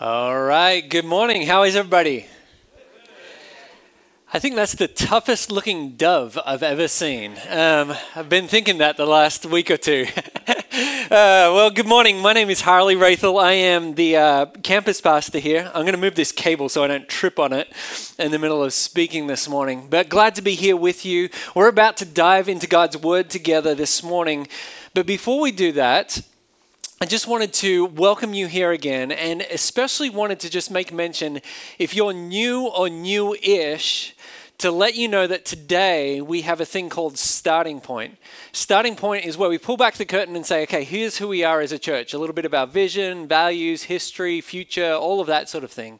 All right, good morning. How is everybody? I think that's the toughest looking dove I've ever seen. Um, I've been thinking that the last week or two. uh, well, good morning. My name is Harley Rathel. I am the uh, campus pastor here. I'm going to move this cable so I don't trip on it in the middle of speaking this morning. But glad to be here with you. We're about to dive into God's Word together this morning. But before we do that, I just wanted to welcome you here again, and especially wanted to just make mention if you're new or new ish, to let you know that today we have a thing called Starting Point. Starting Point is where we pull back the curtain and say, okay, here's who we are as a church a little bit of our vision, values, history, future, all of that sort of thing.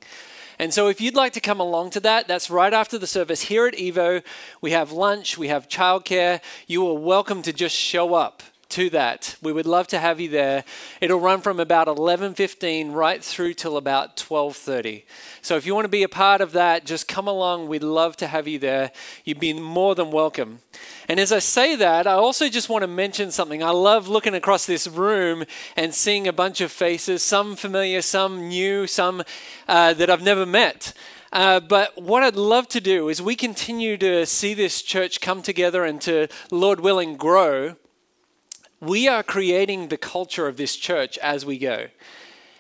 And so, if you'd like to come along to that, that's right after the service here at Evo. We have lunch, we have childcare. You are welcome to just show up to that. We would love to have you there. It'll run from about 11:15 right through till about 12:30. So if you want to be a part of that, just come along. We'd love to have you there. You'd be more than welcome. And as I say that, I also just want to mention something. I love looking across this room and seeing a bunch of faces, some familiar, some new, some uh, that I've never met. Uh, but what I'd love to do is we continue to see this church come together and to, Lord willing, grow we are creating the culture of this church as we go.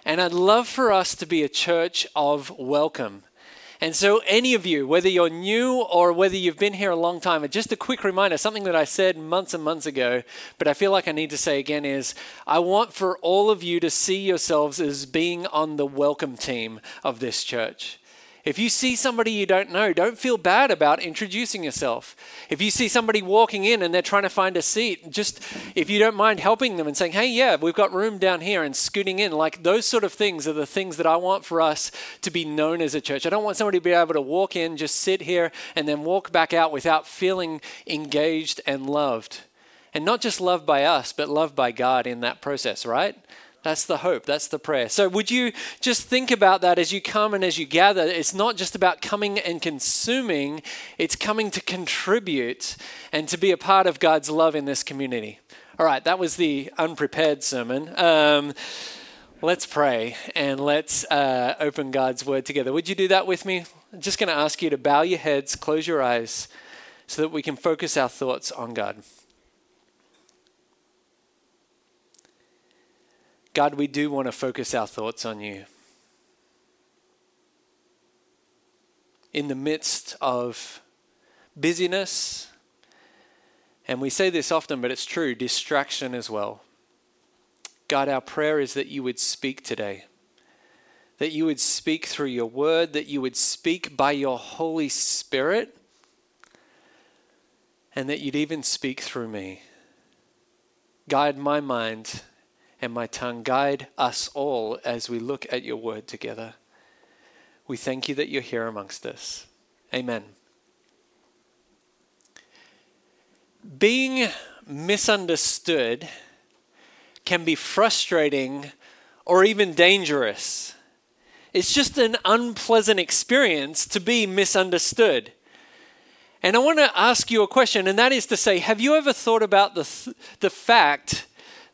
And I'd love for us to be a church of welcome. And so, any of you, whether you're new or whether you've been here a long time, just a quick reminder something that I said months and months ago, but I feel like I need to say again is I want for all of you to see yourselves as being on the welcome team of this church. If you see somebody you don't know, don't feel bad about introducing yourself. If you see somebody walking in and they're trying to find a seat, just if you don't mind helping them and saying, hey, yeah, we've got room down here and scooting in, like those sort of things are the things that I want for us to be known as a church. I don't want somebody to be able to walk in, just sit here, and then walk back out without feeling engaged and loved. And not just loved by us, but loved by God in that process, right? That's the hope. That's the prayer. So, would you just think about that as you come and as you gather? It's not just about coming and consuming, it's coming to contribute and to be a part of God's love in this community. All right, that was the unprepared sermon. Um, let's pray and let's uh, open God's word together. Would you do that with me? I'm just going to ask you to bow your heads, close your eyes, so that we can focus our thoughts on God. God, we do want to focus our thoughts on you. In the midst of busyness, and we say this often, but it's true, distraction as well. God, our prayer is that you would speak today, that you would speak through your word, that you would speak by your Holy Spirit, and that you'd even speak through me. Guide my mind and my tongue. Guide us all as we look at your word together. We thank you that you're here amongst us. Amen. Being misunderstood can be frustrating or even dangerous. It's just an unpleasant experience to be misunderstood. And I want to ask you a question, and that is to say, have you ever thought about the, th- the fact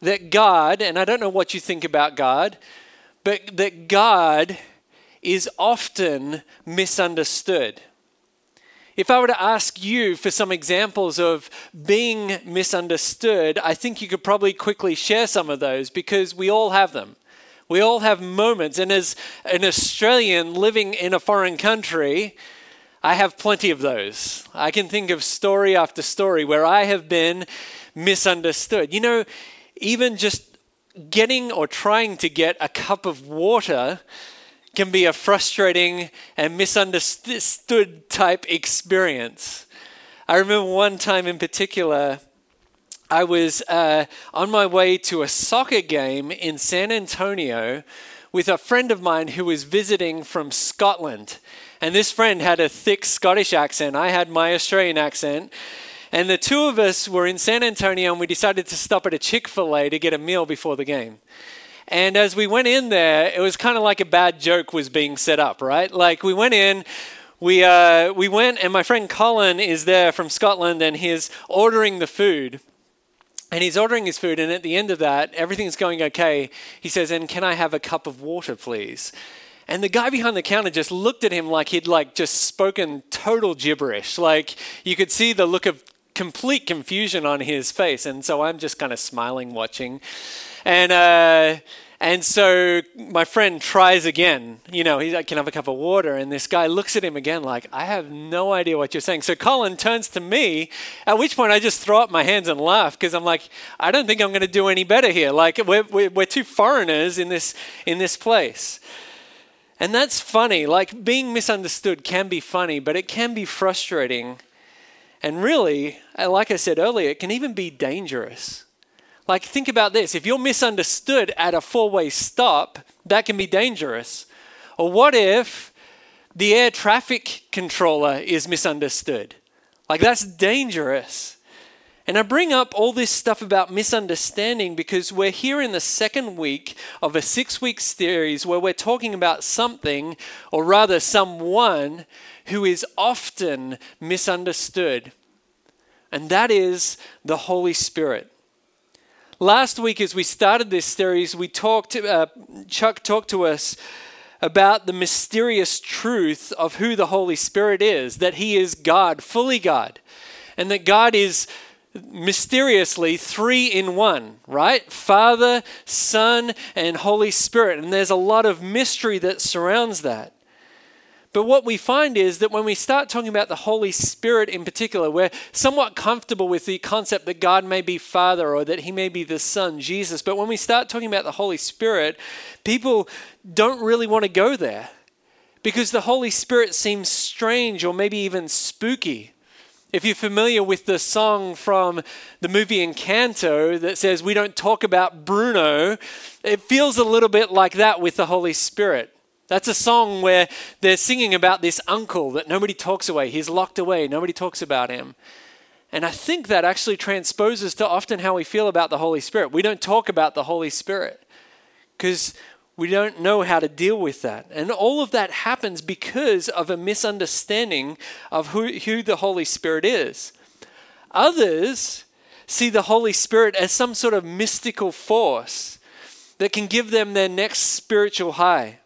that God, and I don't know what you think about God, but that God is often misunderstood. If I were to ask you for some examples of being misunderstood, I think you could probably quickly share some of those because we all have them. We all have moments. And as an Australian living in a foreign country, I have plenty of those. I can think of story after story where I have been misunderstood. You know, even just getting or trying to get a cup of water can be a frustrating and misunderstood type experience. I remember one time in particular, I was uh, on my way to a soccer game in San Antonio with a friend of mine who was visiting from Scotland. And this friend had a thick Scottish accent. I had my Australian accent. And the two of us were in San Antonio and we decided to stop at a Chick fil A to get a meal before the game. And as we went in there, it was kind of like a bad joke was being set up, right? Like we went in, we, uh, we went, and my friend Colin is there from Scotland and he's ordering the food. And he's ordering his food, and at the end of that, everything's going okay. He says, And can I have a cup of water, please? And the guy behind the counter just looked at him like he'd like just spoken total gibberish. Like you could see the look of complete confusion on his face. And so I'm just kind of smiling, watching. And, uh, and so my friend tries again. You know, he can have a cup of water, and this guy looks at him again like, I have no idea what you're saying. So Colin turns to me, at which point I just throw up my hands and laugh because I'm like, I don't think I'm going to do any better here. Like, we're, we're, we're two foreigners in this, in this place. And that's funny. Like, being misunderstood can be funny, but it can be frustrating. And really, uh, like I said earlier, it can even be dangerous. Like, think about this if you're misunderstood at a four way stop, that can be dangerous. Or what if the air traffic controller is misunderstood? Like, that's dangerous. And I bring up all this stuff about misunderstanding because we're here in the second week of a six week series where we're talking about something, or rather, someone who is often misunderstood. And that is the Holy Spirit. Last week, as we started this series, we talked. Uh, Chuck talked to us about the mysterious truth of who the Holy Spirit is. That He is God, fully God, and that God is mysteriously three in one, right? Father, Son, and Holy Spirit. And there's a lot of mystery that surrounds that. But what we find is that when we start talking about the Holy Spirit in particular, we're somewhat comfortable with the concept that God may be Father or that He may be the Son, Jesus. But when we start talking about the Holy Spirit, people don't really want to go there because the Holy Spirit seems strange or maybe even spooky. If you're familiar with the song from the movie Encanto that says, We don't talk about Bruno, it feels a little bit like that with the Holy Spirit. That's a song where they're singing about this uncle that nobody talks away. He's locked away. Nobody talks about him. And I think that actually transposes to often how we feel about the Holy Spirit. We don't talk about the Holy Spirit because we don't know how to deal with that. And all of that happens because of a misunderstanding of who, who the Holy Spirit is. Others see the Holy Spirit as some sort of mystical force that can give them their next spiritual high.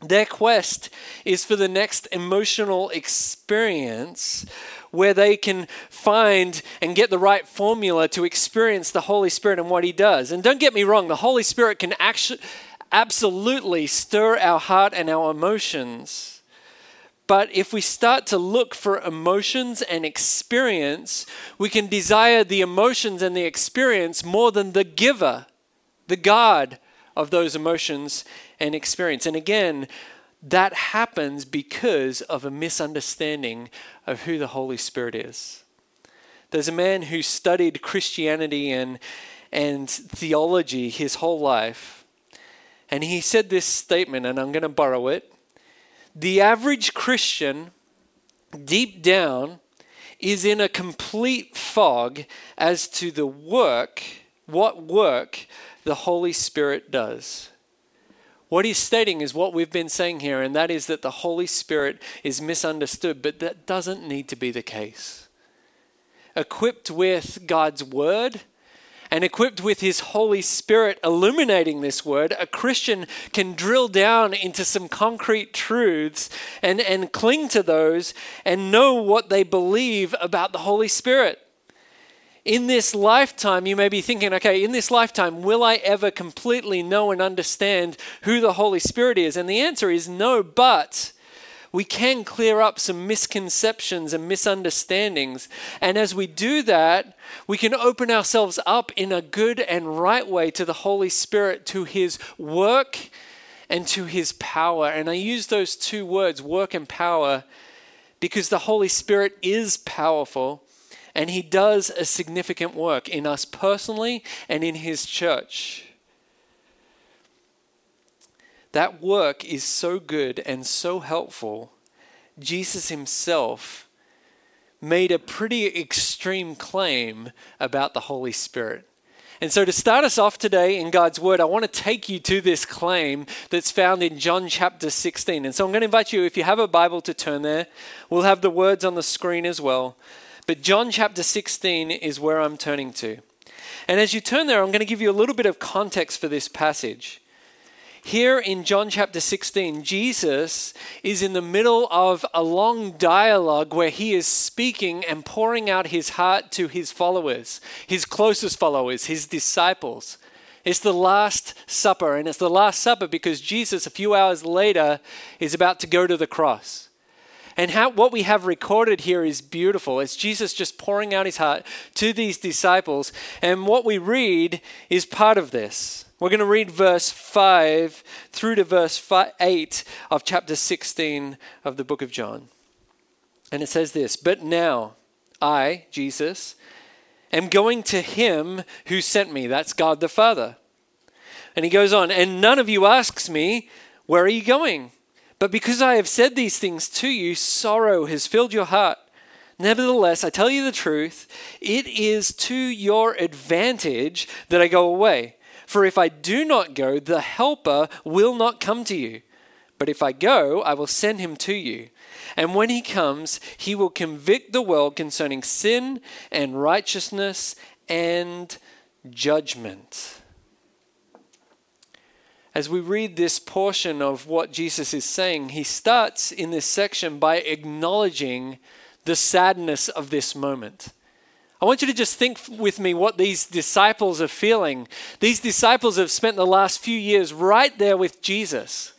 Their quest is for the next emotional experience where they can find and get the right formula to experience the Holy Spirit and what He does. And don't get me wrong, the Holy Spirit can actually absolutely stir our heart and our emotions. But if we start to look for emotions and experience, we can desire the emotions and the experience more than the giver, the God of those emotions and experience. And again, that happens because of a misunderstanding of who the Holy Spirit is. There's a man who studied Christianity and, and theology his whole life, and he said this statement, and I'm going to borrow it. The average Christian, deep down, is in a complete fog as to the work, what work the Holy Spirit does. What he's stating is what we've been saying here, and that is that the Holy Spirit is misunderstood, but that doesn't need to be the case. Equipped with God's Word, and equipped with His Holy Spirit illuminating this word, a Christian can drill down into some concrete truths and, and cling to those and know what they believe about the Holy Spirit in this lifetime, you may be thinking, okay, in this lifetime, will I ever completely know and understand who the Holy Spirit is? And the answer is no, but we can clear up some misconceptions and misunderstandings. And as we do that, we can open ourselves up in a good and right way to the Holy Spirit, to His work and to His power. And I use those two words, work and power, because the Holy Spirit is powerful and he does a significant work in us personally and in his church. That work is so good and so helpful. Jesus himself made a pretty extreme claim about the Holy Spirit. And so, to start us off today in God's Word, I want to take you to this claim that's found in John chapter 16. And so, I'm going to invite you, if you have a Bible, to turn there. We'll have the words on the screen as well. But John chapter 16 is where I'm turning to. And as you turn there, I'm going to give you a little bit of context for this passage. Here in John chapter 16, Jesus is in the middle of a long dialogue where he is speaking and pouring out his heart to his followers, his closest followers, his disciples. It's the Last Supper, and it's the Last Supper because Jesus, a few hours later, is about to go to the cross. And how, what we have recorded here is beautiful. It's Jesus just pouring out his heart to these disciples. And what we read is part of this. We're going to read verse 5 through to verse five, 8 of chapter 16 of the book of John. And it says this But now, I, Jesus, am going to him who sent me. That's God the Father. And he goes on, And none of you asks me, Where are you going? But because I have said these things to you, sorrow has filled your heart. Nevertheless, I tell you the truth, it is to your advantage that I go away. For if I do not go, the Helper will not come to you. But if I go, I will send him to you. And when he comes, he will convict the world concerning sin and righteousness and judgment. As we read this portion of what Jesus is saying, he starts in this section by acknowledging the sadness of this moment. I want you to just think with me what these disciples are feeling. These disciples have spent the last few years right there with Jesus.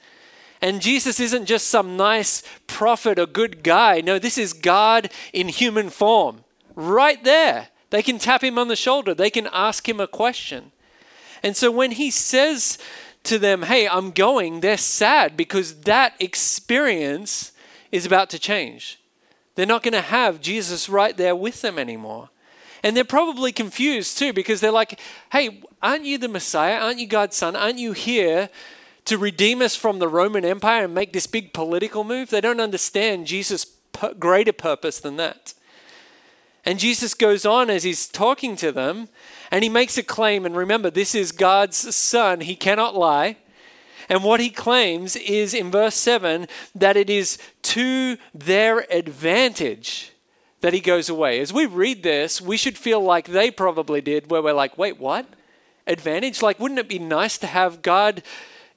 And Jesus isn't just some nice prophet or good guy. No, this is God in human form, right there. They can tap him on the shoulder, they can ask him a question. And so when he says to them, hey, I'm going, they're sad because that experience is about to change. They're not going to have Jesus right there with them anymore. And they're probably confused too because they're like, hey, aren't you the Messiah? Aren't you God's son? Aren't you here to redeem us from the Roman Empire and make this big political move? They don't understand Jesus' greater purpose than that. And Jesus goes on as he's talking to them and he makes a claim. And remember, this is God's son, he cannot lie. And what he claims is in verse 7 that it is to their advantage that he goes away. As we read this, we should feel like they probably did, where we're like, wait, what? Advantage? Like, wouldn't it be nice to have God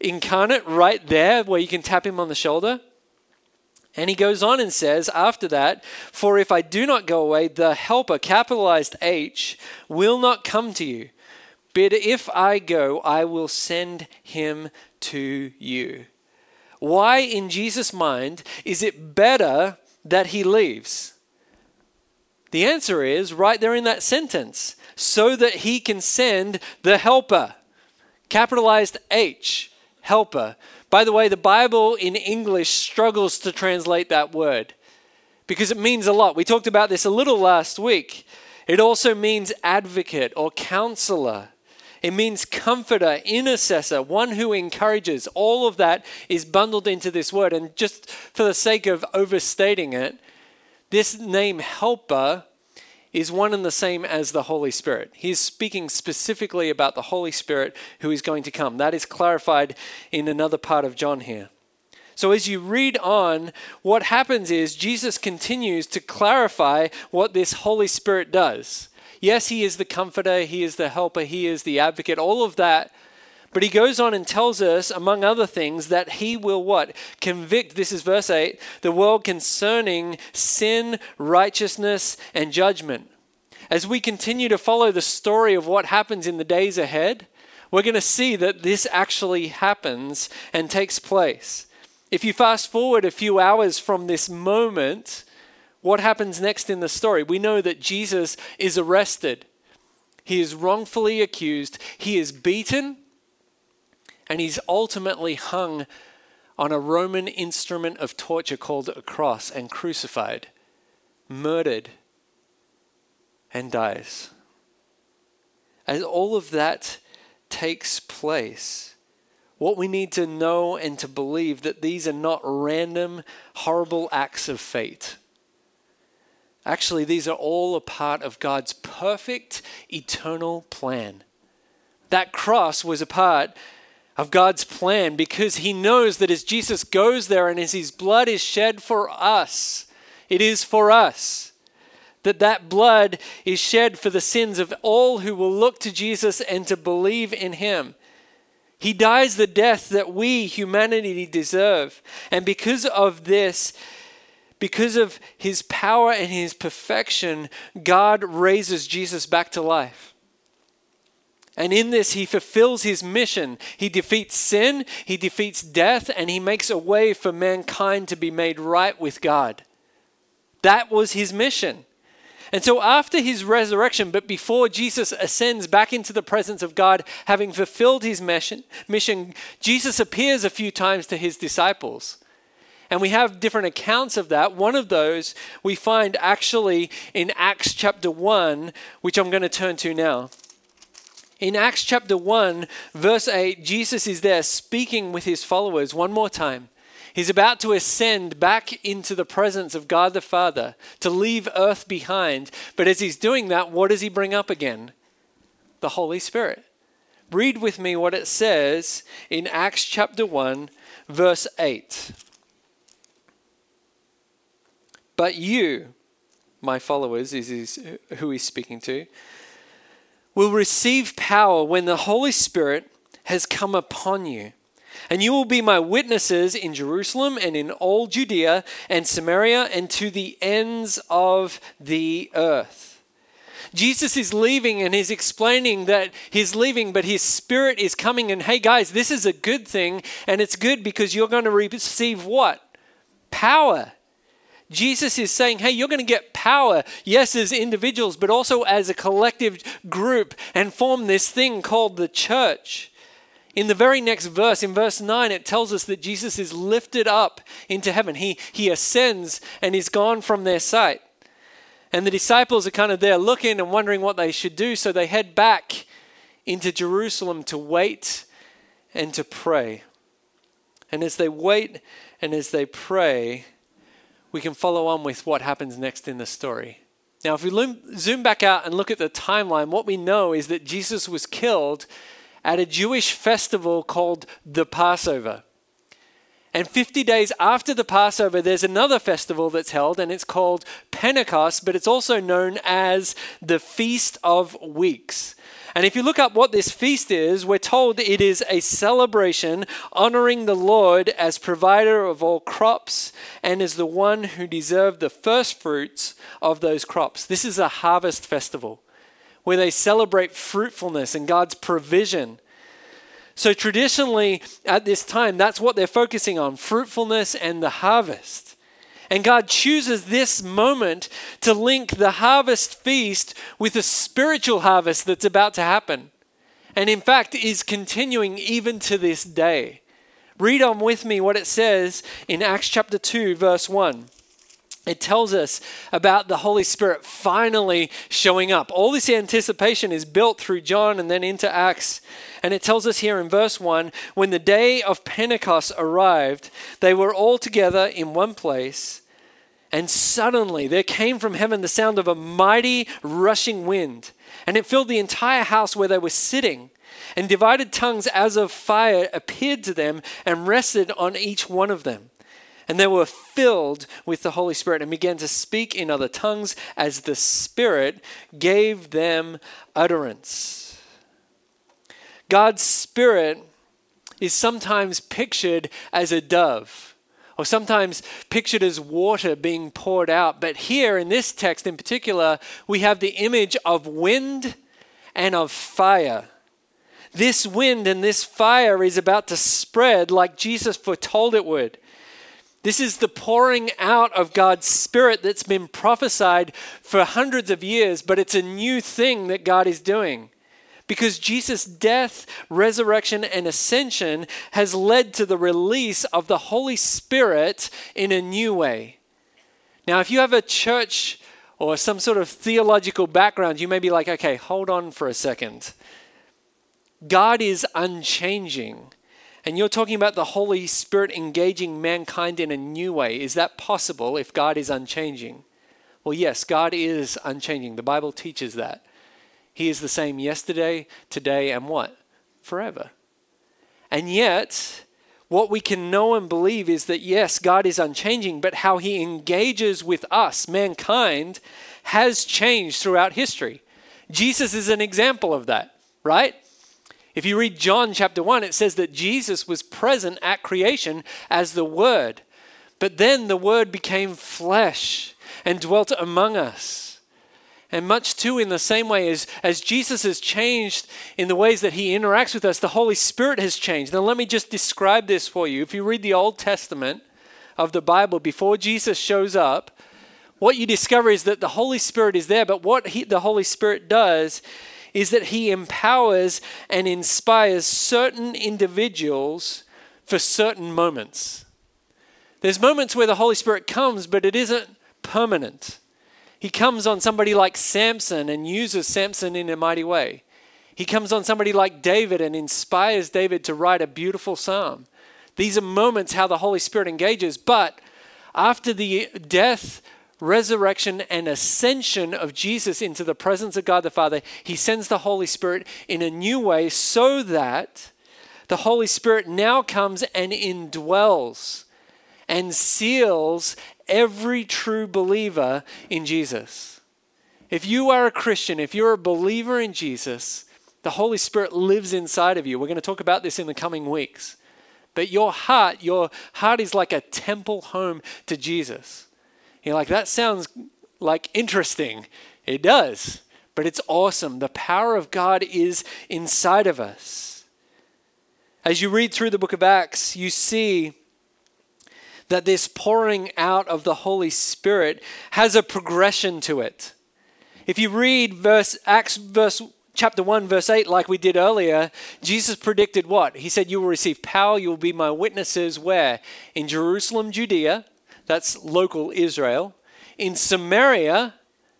incarnate right there where you can tap him on the shoulder? And he goes on and says after that, For if I do not go away, the helper, capitalized H, will not come to you. But if I go, I will send him to you. Why, in Jesus' mind, is it better that he leaves? The answer is right there in that sentence so that he can send the helper. Capitalized H, helper. By the way, the Bible in English struggles to translate that word because it means a lot. We talked about this a little last week. It also means advocate or counselor. It means comforter, intercessor, one who encourages. All of that is bundled into this word. And just for the sake of overstating it, this name helper is one and the same as the Holy Spirit. He's speaking specifically about the Holy Spirit who is going to come. That is clarified in another part of John here. So, as you read on, what happens is Jesus continues to clarify what this Holy Spirit does. Yes, He is the comforter, He is the helper, He is the advocate, all of that. But he goes on and tells us, among other things, that he will what? Convict, this is verse 8, the world concerning sin, righteousness, and judgment. As we continue to follow the story of what happens in the days ahead, we're going to see that this actually happens and takes place. If you fast forward a few hours from this moment, what happens next in the story? We know that Jesus is arrested. He is wrongfully accused. He is beaten and he's ultimately hung on a Roman instrument of torture called a cross and crucified, murdered, and dies. As all of that takes place, what we need to know and to believe that these are not random, horrible acts of fate. Actually, these are all a part of God's perfect, eternal plan. That cross was a part of God's plan because he knows that as Jesus goes there and as his blood is shed for us, it is for us. That that blood is shed for the sins of all who will look to Jesus and to believe in him. He dies the death that we, humanity, deserve. And because of this, because of his power and his perfection, God raises Jesus back to life. And in this, he fulfills his mission. He defeats sin, he defeats death, and he makes a way for mankind to be made right with God. That was his mission. And so, after his resurrection, but before Jesus ascends back into the presence of God, having fulfilled his mission, Jesus appears a few times to his disciples. And we have different accounts of that. One of those we find actually in Acts chapter 1, which I'm going to turn to now. In Acts chapter 1, verse 8, Jesus is there speaking with his followers one more time. He's about to ascend back into the presence of God the Father to leave earth behind. But as he's doing that, what does he bring up again? The Holy Spirit. Read with me what it says in Acts chapter 1, verse 8. But you, my followers, is who he's speaking to, will receive power when the Holy Spirit has come upon you and you will be my witnesses in Jerusalem and in all Judea and Samaria and to the ends of the earth. Jesus is leaving and he's explaining that he's leaving, but his spirit is coming. And hey, guys, this is a good thing. And it's good because you're going to receive what? Power. Jesus is saying, hey, you're going to get power, yes, as individuals, but also as a collective group and form this thing called the church. In the very next verse, in verse 9, it tells us that Jesus is lifted up into heaven. He, he ascends and he's gone from their sight. And the disciples are kind of there looking and wondering what they should do, so they head back into Jerusalem to wait and to pray. And as they wait and as they pray, we can follow on with what happens next in the story. Now, if we zoom back out and look at the timeline, what we know is that Jesus was killed at a Jewish festival called the Passover. And 50 days after the Passover, there's another festival that's held, and it's called Pentecost, but it's also known as the Feast of Weeks. And if you look up what this feast is, we're told it is a celebration honoring the Lord as provider of all crops and as the one who deserved the first fruits of those crops. This is a harvest festival where they celebrate fruitfulness and God's provision. So, traditionally, at this time, that's what they're focusing on fruitfulness and the harvest. And God chooses this moment to link the harvest feast with a spiritual harvest that's about to happen. And in fact, is continuing even to this day. Read on with me what it says in Acts chapter 2, verse 1 it tells us about the Holy Spirit finally showing up. All this anticipation is built through John and then into Acts. And it tells us here in verse 1 when the day of Pentecost arrived, they were all together in one place. And suddenly there came from heaven the sound of a mighty rushing wind, and it filled the entire house where they were sitting. And divided tongues as of fire appeared to them and rested on each one of them. And they were filled with the Holy Spirit and began to speak in other tongues as the Spirit gave them utterance. God's Spirit is sometimes pictured as a dove or sometimes pictured as water being poured out. But here in this text in particular, we have the image of wind and of fire. This wind and this fire is about to spread like Jesus foretold it would. This is the pouring out of God's Spirit that's been prophesied for hundreds of years, but it's a new thing that God is doing. Because Jesus' death, resurrection, and ascension has led to the release of the Holy Spirit in a new way. Now, if you have a church or some sort of theological background, you may be like, okay, hold on for a second. God is unchanging. And you're talking about the Holy Spirit engaging mankind in a new way. Is that possible if God is unchanging? Well, yes, God is unchanging. The Bible teaches that. He is the same yesterday, today, and what? Forever. And yet, what we can know and believe is that yes, God is unchanging, but how he engages with us, mankind, has changed throughout history. Jesus is an example of that, right? If you read John chapter 1, it says that Jesus was present at creation as the Word. But then the Word became flesh and dwelt among us. And much too, in the same way as, as Jesus has changed in the ways that he interacts with us, the Holy Spirit has changed. Now, let me just describe this for you. If you read the Old Testament of the Bible, before Jesus shows up, what you discover is that the Holy Spirit is there, but what he, the Holy Spirit does is that he empowers and inspires certain individuals for certain moments. There's moments where the Holy Spirit comes, but it isn't permanent. He comes on somebody like Samson and uses Samson in a mighty way. He comes on somebody like David and inspires David to write a beautiful psalm. These are moments how the Holy Spirit engages, but after the death, resurrection, and ascension of Jesus into the presence of God the Father, He sends the Holy Spirit in a new way so that the Holy Spirit now comes and indwells and seals every true believer in Jesus. If you are a Christian, if you're a believer in Jesus, the Holy Spirit lives inside of you. We're going to talk about this in the coming weeks. But your heart, your heart is like a temple home to Jesus. You're like, that sounds like interesting. It does, but it's awesome. The power of God is inside of us. As you read through the book of Acts, you see that this pouring out of the Holy Spirit has a progression to it. If you read verse Acts verse chapter 1 verse 8 like we did earlier, Jesus predicted what? He said you will receive power, you will be my witnesses where? In Jerusalem, Judea, that's local Israel. In Samaria,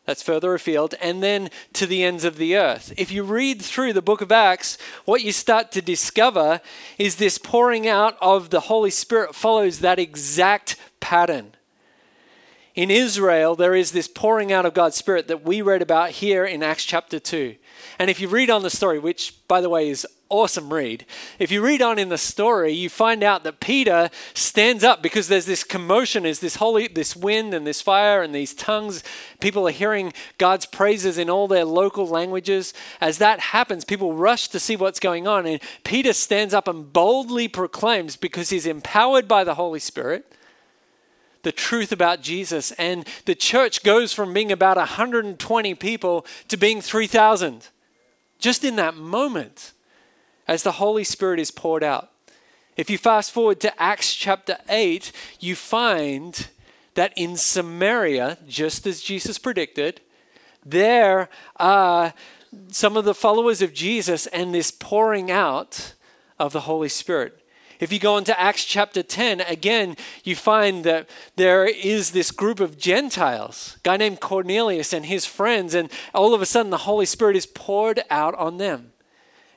that's further afield, and then to the ends of the earth. If you read through the book of Acts, what you start to discover is this pouring out of the Holy Spirit follows that exact pattern. In Israel, there is this pouring out of God's Spirit that we read about here in Acts chapter 2. And if you read on the story, which by the way is awesome read. If you read on in the story, you find out that Peter stands up because there's this commotion, there's this holy this wind and this fire and these tongues. People are hearing God's praises in all their local languages. As that happens, people rush to see what's going on. And Peter stands up and boldly proclaims because he's empowered by the Holy Spirit the truth about Jesus. And the church goes from being about 120 people to being 3,000 just in that moment as the Holy Spirit is poured out. If you fast forward to Acts chapter 8, you find that in Samaria, just as Jesus predicted, there are some of the followers of Jesus and this pouring out of the Holy Spirit. If you go into Acts chapter 10, again, you find that there is this group of Gentiles, guy named Cornelius and his friends, and all of a sudden the Holy Spirit is poured out on them.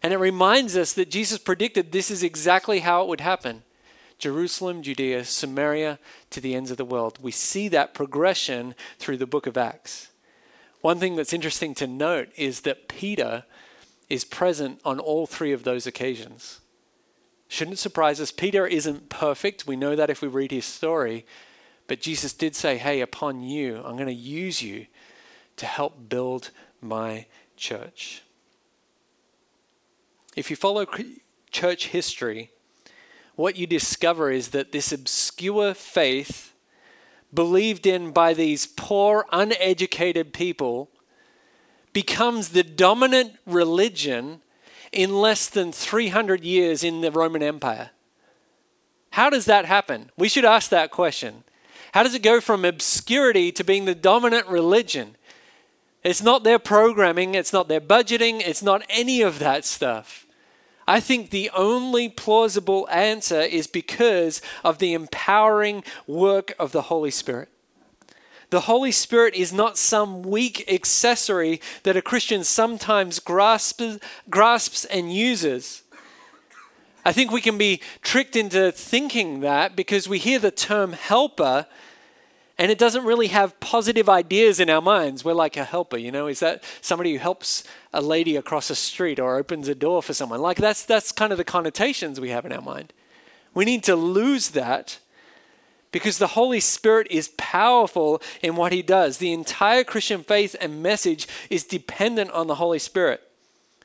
And it reminds us that Jesus predicted this is exactly how it would happen Jerusalem, Judea, Samaria, to the ends of the world. We see that progression through the book of Acts. One thing that's interesting to note is that Peter is present on all three of those occasions. Shouldn't surprise us. Peter isn't perfect. We know that if we read his story. But Jesus did say, Hey, upon you, I'm going to use you to help build my church. If you follow church history, what you discover is that this obscure faith, believed in by these poor, uneducated people, becomes the dominant religion in less than 300 years in the Roman Empire. How does that happen? We should ask that question. How does it go from obscurity to being the dominant religion? It's not their programming, it's not their budgeting, it's not any of that stuff. I think the only plausible answer is because of the empowering work of the Holy Spirit. The Holy Spirit is not some weak accessory that a Christian sometimes grasps, grasps and uses. I think we can be tricked into thinking that because we hear the term helper and it doesn't really have positive ideas in our minds. We're like a helper, you know, is that somebody who helps a lady across a street or opens a door for someone? Like that's that's kind of the connotations we have in our mind. We need to lose that because the Holy Spirit is powerful in what he does. The entire Christian faith and message is dependent on the Holy Spirit.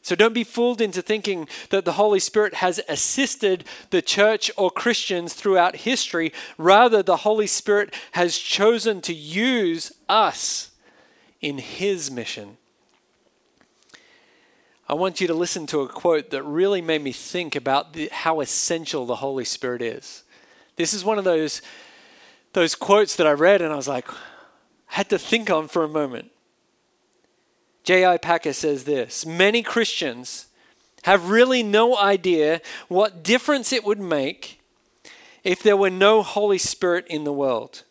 So don't be fooled into thinking that the Holy Spirit has assisted the church or Christians throughout history. Rather, the Holy Spirit has chosen to use us in His mission. I want you to listen to a quote that really made me think about the, how essential the Holy Spirit is. This is one of those, those quotes that I read and I was like, had to think on for a moment. J.I. Packer says this Many Christians have really no idea what difference it would make if there were no Holy Spirit in the world.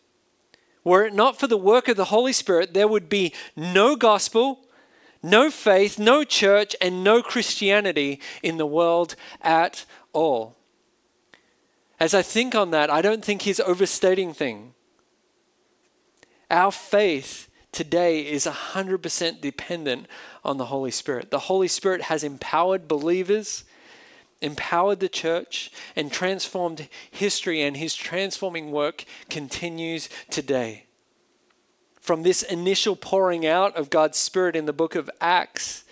Were it not for the work of the Holy Spirit, there would be no gospel, no faith, no church, and no Christianity in the world at all. As I think on that, I don't think he's overstating thing. Our faith today is 100% dependent on the Holy Spirit. The Holy Spirit has empowered believers, empowered the church, and transformed history, and his transforming work continues today. From this initial pouring out of God's Spirit in the book of Acts,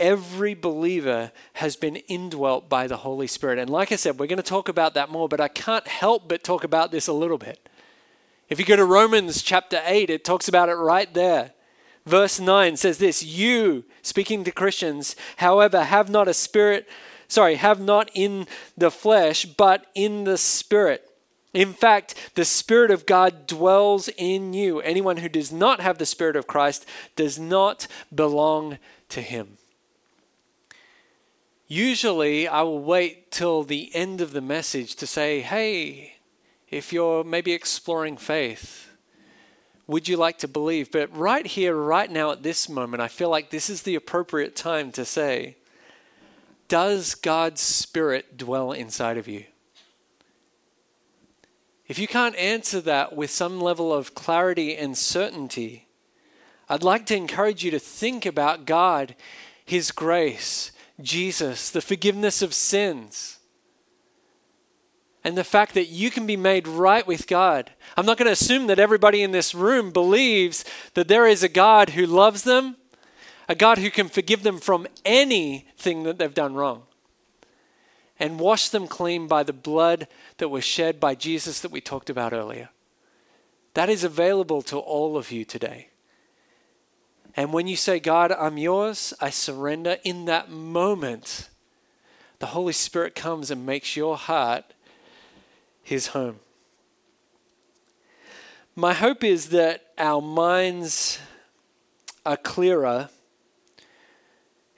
every believer has been indwelt by the Holy Spirit. And like I said, we're going to talk about that more, but I can't help but talk about this a little bit. If you go to Romans chapter 8, it talks about it right there. Verse 9 says this You, speaking to Christians, however, have not a spirit, sorry, have not in the flesh, but in the spirit. In fact, the Spirit of God dwells in you. Anyone who does not have the Spirit of Christ does not belong to Him. Usually, I will wait till the end of the message to say, hey, if you're maybe exploring faith, would you like to believe? But right here, right now, at this moment, I feel like this is the appropriate time to say, Does God's Spirit dwell inside of you? If you can't answer that with some level of clarity and certainty, I'd like to encourage you to think about God, His grace, Jesus, the forgiveness of sins and the fact that you can be made right with God. I'm not going to assume that everybody in this room believes that there is a God who loves them, a God who can forgive them from anything that they've done wrong, and wash them clean by the blood that was shed by Jesus that we talked about earlier. That is available to all of you today. And when you say, God, I'm yours, I surrender, in that moment, the Holy Spirit comes and makes your heart his home. My hope is that our minds are clearer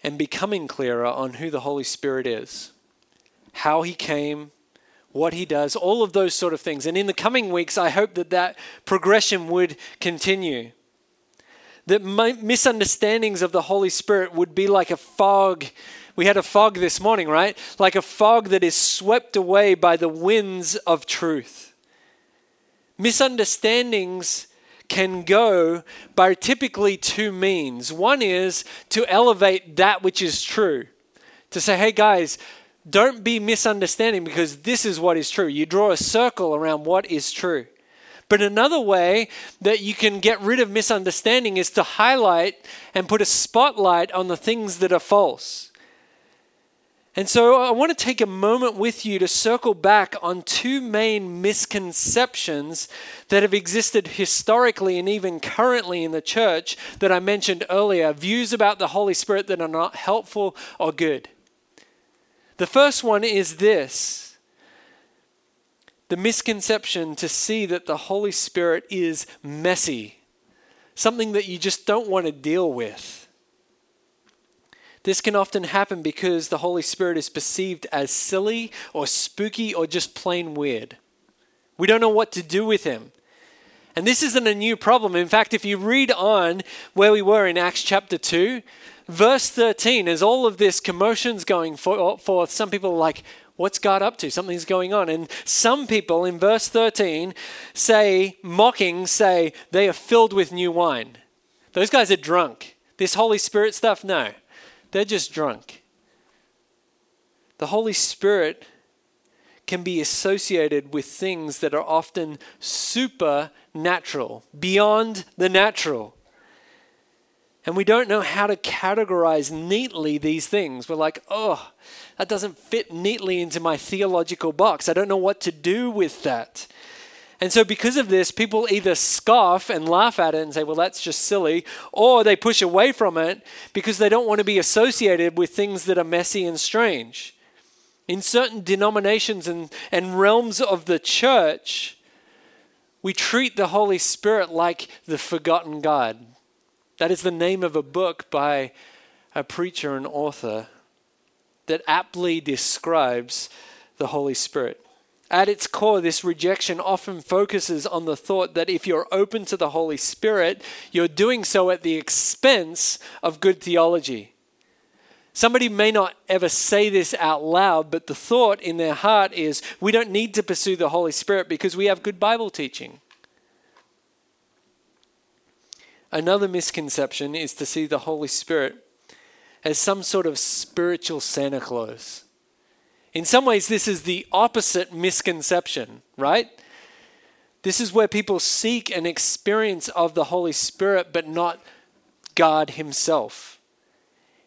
and becoming clearer on who the Holy Spirit is, how he came, what he does, all of those sort of things. And in the coming weeks, I hope that that progression would continue. That misunderstandings of the Holy Spirit would be like a fog we had a fog this morning, right? Like a fog that is swept away by the winds of truth. Misunderstandings can go by typically two means. One is to elevate that which is true, to say, hey guys, don't be misunderstanding because this is what is true. You draw a circle around what is true. But another way that you can get rid of misunderstanding is to highlight and put a spotlight on the things that are false. And so I want to take a moment with you to circle back on two main misconceptions that have existed historically and even currently in the church that I mentioned earlier views about the Holy Spirit that are not helpful or good. The first one is this the misconception to see that the Holy Spirit is messy, something that you just don't want to deal with. This can often happen because the Holy Spirit is perceived as silly or spooky or just plain weird. We don't know what to do with him. And this isn't a new problem. In fact, if you read on where we were in Acts chapter 2, verse 13, as all of this commotion's going forth, some people are like, What's God up to? Something's going on. And some people in verse 13 say, mocking, say, they are filled with new wine. Those guys are drunk. This Holy Spirit stuff, no. They're just drunk. The Holy Spirit can be associated with things that are often supernatural, beyond the natural. And we don't know how to categorize neatly these things. We're like, oh, that doesn't fit neatly into my theological box. I don't know what to do with that. And so, because of this, people either scoff and laugh at it and say, well, that's just silly, or they push away from it because they don't want to be associated with things that are messy and strange. In certain denominations and, and realms of the church, we treat the Holy Spirit like the forgotten God. That is the name of a book by a preacher and author that aptly describes the Holy Spirit. At its core, this rejection often focuses on the thought that if you're open to the Holy Spirit, you're doing so at the expense of good theology. Somebody may not ever say this out loud, but the thought in their heart is we don't need to pursue the Holy Spirit because we have good Bible teaching. Another misconception is to see the Holy Spirit as some sort of spiritual Santa Claus. In some ways, this is the opposite misconception, right? This is where people seek an experience of the Holy Spirit, but not God Himself.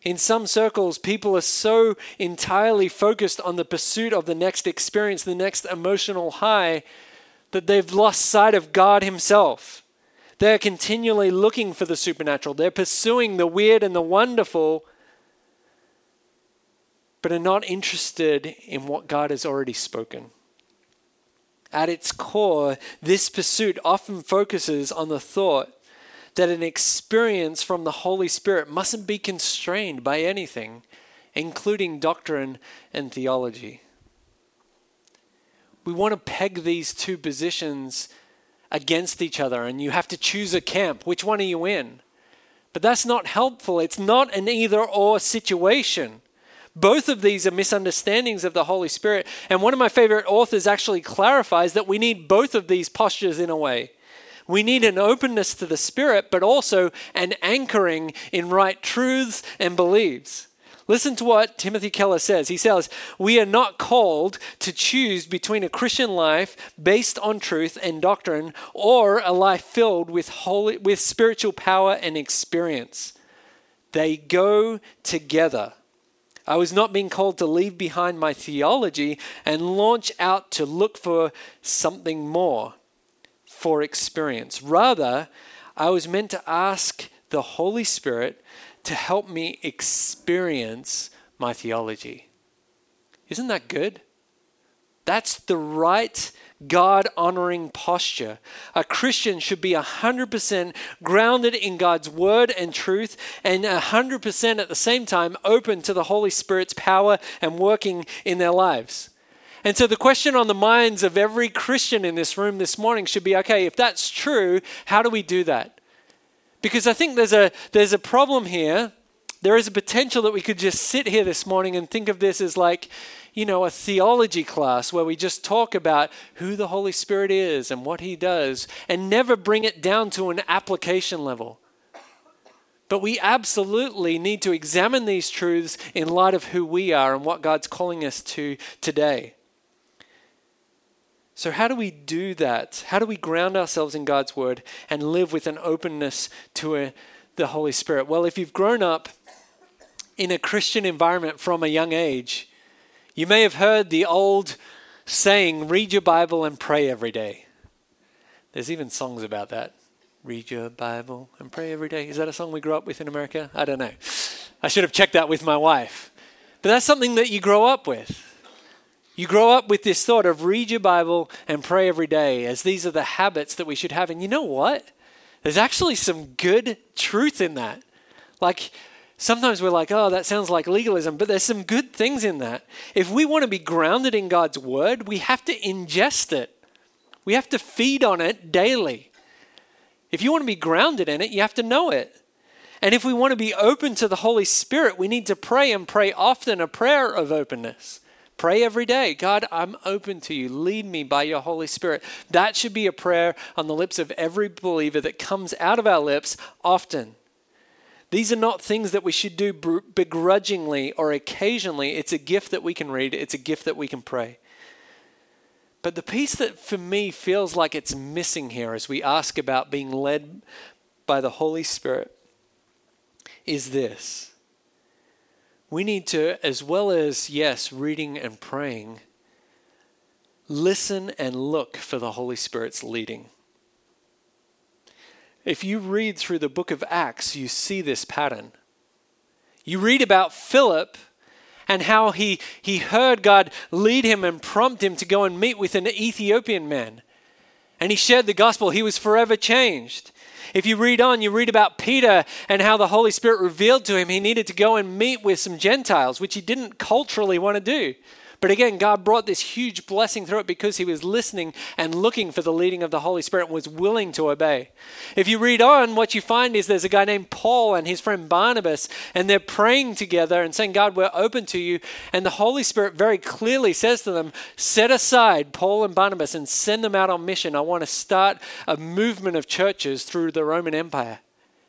In some circles, people are so entirely focused on the pursuit of the next experience, the next emotional high, that they've lost sight of God Himself. They're continually looking for the supernatural, they're pursuing the weird and the wonderful but are not interested in what God has already spoken. At its core, this pursuit often focuses on the thought that an experience from the Holy Spirit mustn't be constrained by anything, including doctrine and theology. We want to peg these two positions against each other, and you have to choose a camp. Which one are you in? But that's not helpful. It's not an either or situation. Both of these are misunderstandings of the Holy Spirit. And one of my favorite authors actually clarifies that we need both of these postures in a way. We need an openness to the Spirit, but also an anchoring in right truths and beliefs. Listen to what Timothy Keller says. He says, We are not called to choose between a Christian life based on truth and doctrine or a life filled with, holy, with spiritual power and experience. They go together. I was not being called to leave behind my theology and launch out to look for something more for experience. Rather, I was meant to ask the Holy Spirit to help me experience my theology. Isn't that good? That's the right God honoring posture. A Christian should be 100% grounded in God's word and truth, and 100% at the same time open to the Holy Spirit's power and working in their lives. And so the question on the minds of every Christian in this room this morning should be okay, if that's true, how do we do that? Because I think there's a, there's a problem here. There is a potential that we could just sit here this morning and think of this as like, you know, a theology class where we just talk about who the Holy Spirit is and what He does and never bring it down to an application level. But we absolutely need to examine these truths in light of who we are and what God's calling us to today. So, how do we do that? How do we ground ourselves in God's Word and live with an openness to a, the Holy Spirit? Well, if you've grown up in a Christian environment from a young age, you may have heard the old saying, read your Bible and pray every day. There's even songs about that. Read your Bible and pray every day. Is that a song we grew up with in America? I don't know. I should have checked that with my wife. But that's something that you grow up with. You grow up with this thought of read your Bible and pray every day, as these are the habits that we should have. And you know what? There's actually some good truth in that. Like, Sometimes we're like, oh, that sounds like legalism, but there's some good things in that. If we want to be grounded in God's word, we have to ingest it, we have to feed on it daily. If you want to be grounded in it, you have to know it. And if we want to be open to the Holy Spirit, we need to pray and pray often a prayer of openness. Pray every day. God, I'm open to you. Lead me by your Holy Spirit. That should be a prayer on the lips of every believer that comes out of our lips often. These are not things that we should do begrudgingly or occasionally. It's a gift that we can read, it's a gift that we can pray. But the piece that for me feels like it's missing here as we ask about being led by the Holy Spirit is this we need to, as well as, yes, reading and praying, listen and look for the Holy Spirit's leading. If you read through the book of Acts, you see this pattern. You read about Philip and how he, he heard God lead him and prompt him to go and meet with an Ethiopian man. And he shared the gospel. He was forever changed. If you read on, you read about Peter and how the Holy Spirit revealed to him he needed to go and meet with some Gentiles, which he didn't culturally want to do. But again, God brought this huge blessing through it because he was listening and looking for the leading of the Holy Spirit and was willing to obey. If you read on, what you find is there's a guy named Paul and his friend Barnabas, and they're praying together and saying, God, we're open to you. And the Holy Spirit very clearly says to them, Set aside Paul and Barnabas and send them out on mission. I want to start a movement of churches through the Roman Empire.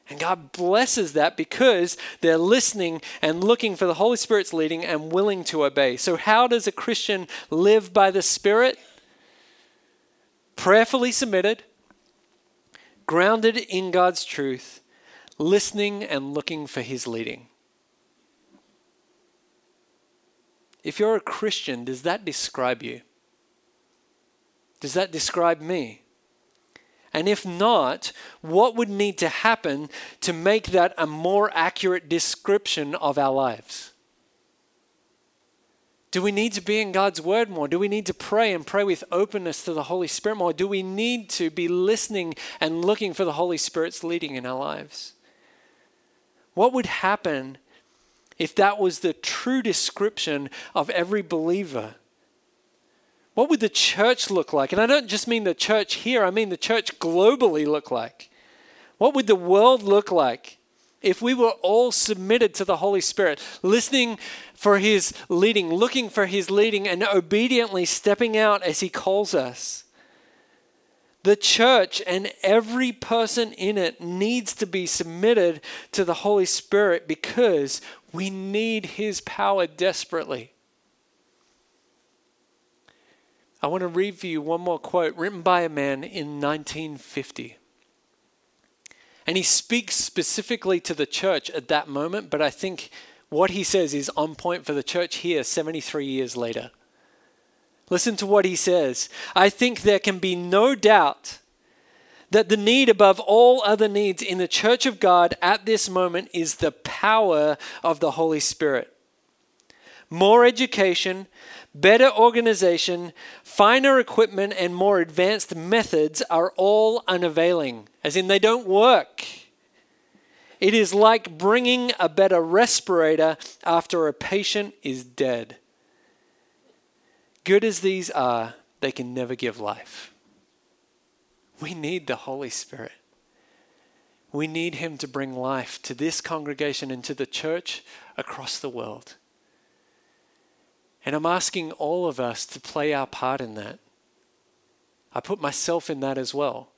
And God blesses that because they're listening and looking for the Holy Spirit's leading and willing to obey. So, how does a Christian live by the Spirit? Prayerfully submitted, grounded in God's truth, listening and looking for His leading. If you're a Christian, does that describe you? Does that describe me? And if not, what would need to happen to make that a more accurate description of our lives? Do we need to be in God's Word more? Do we need to pray and pray with openness to the Holy Spirit more? Do we need to be listening and looking for the Holy Spirit's leading in our lives? What would happen if that was the true description of every believer? What would the church look like? And I don't just mean the church here, I mean the church globally look like. What would the world look like if we were all submitted to the Holy Spirit, listening for His leading, looking for His leading, and obediently stepping out as He calls us? The church and every person in it needs to be submitted to the Holy Spirit because we need His power desperately. I want to read for you one more quote written by a man in 1950. And he speaks specifically to the church at that moment, but I think what he says is on point for the church here 73 years later. Listen to what he says. I think there can be no doubt that the need above all other needs in the church of God at this moment is the power of the Holy Spirit. More education, better organization, finer equipment, and more advanced methods are all unavailing, as in they don't work. It is like bringing a better respirator after a patient is dead. Good as these are, they can never give life. We need the Holy Spirit. We need Him to bring life to this congregation and to the church across the world. And I'm asking all of us to play our part in that. I put myself in that as well.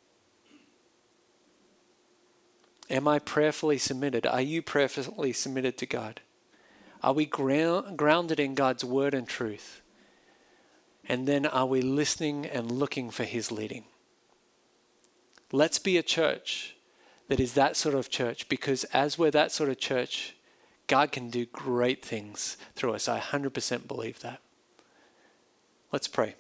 Am I prayerfully submitted? Are you prayerfully submitted to God? Are we ground, grounded in God's word and truth? And then are we listening and looking for His leading? Let's be a church that is that sort of church because as we're that sort of church, God can do great things through us. I 100% believe that. Let's pray.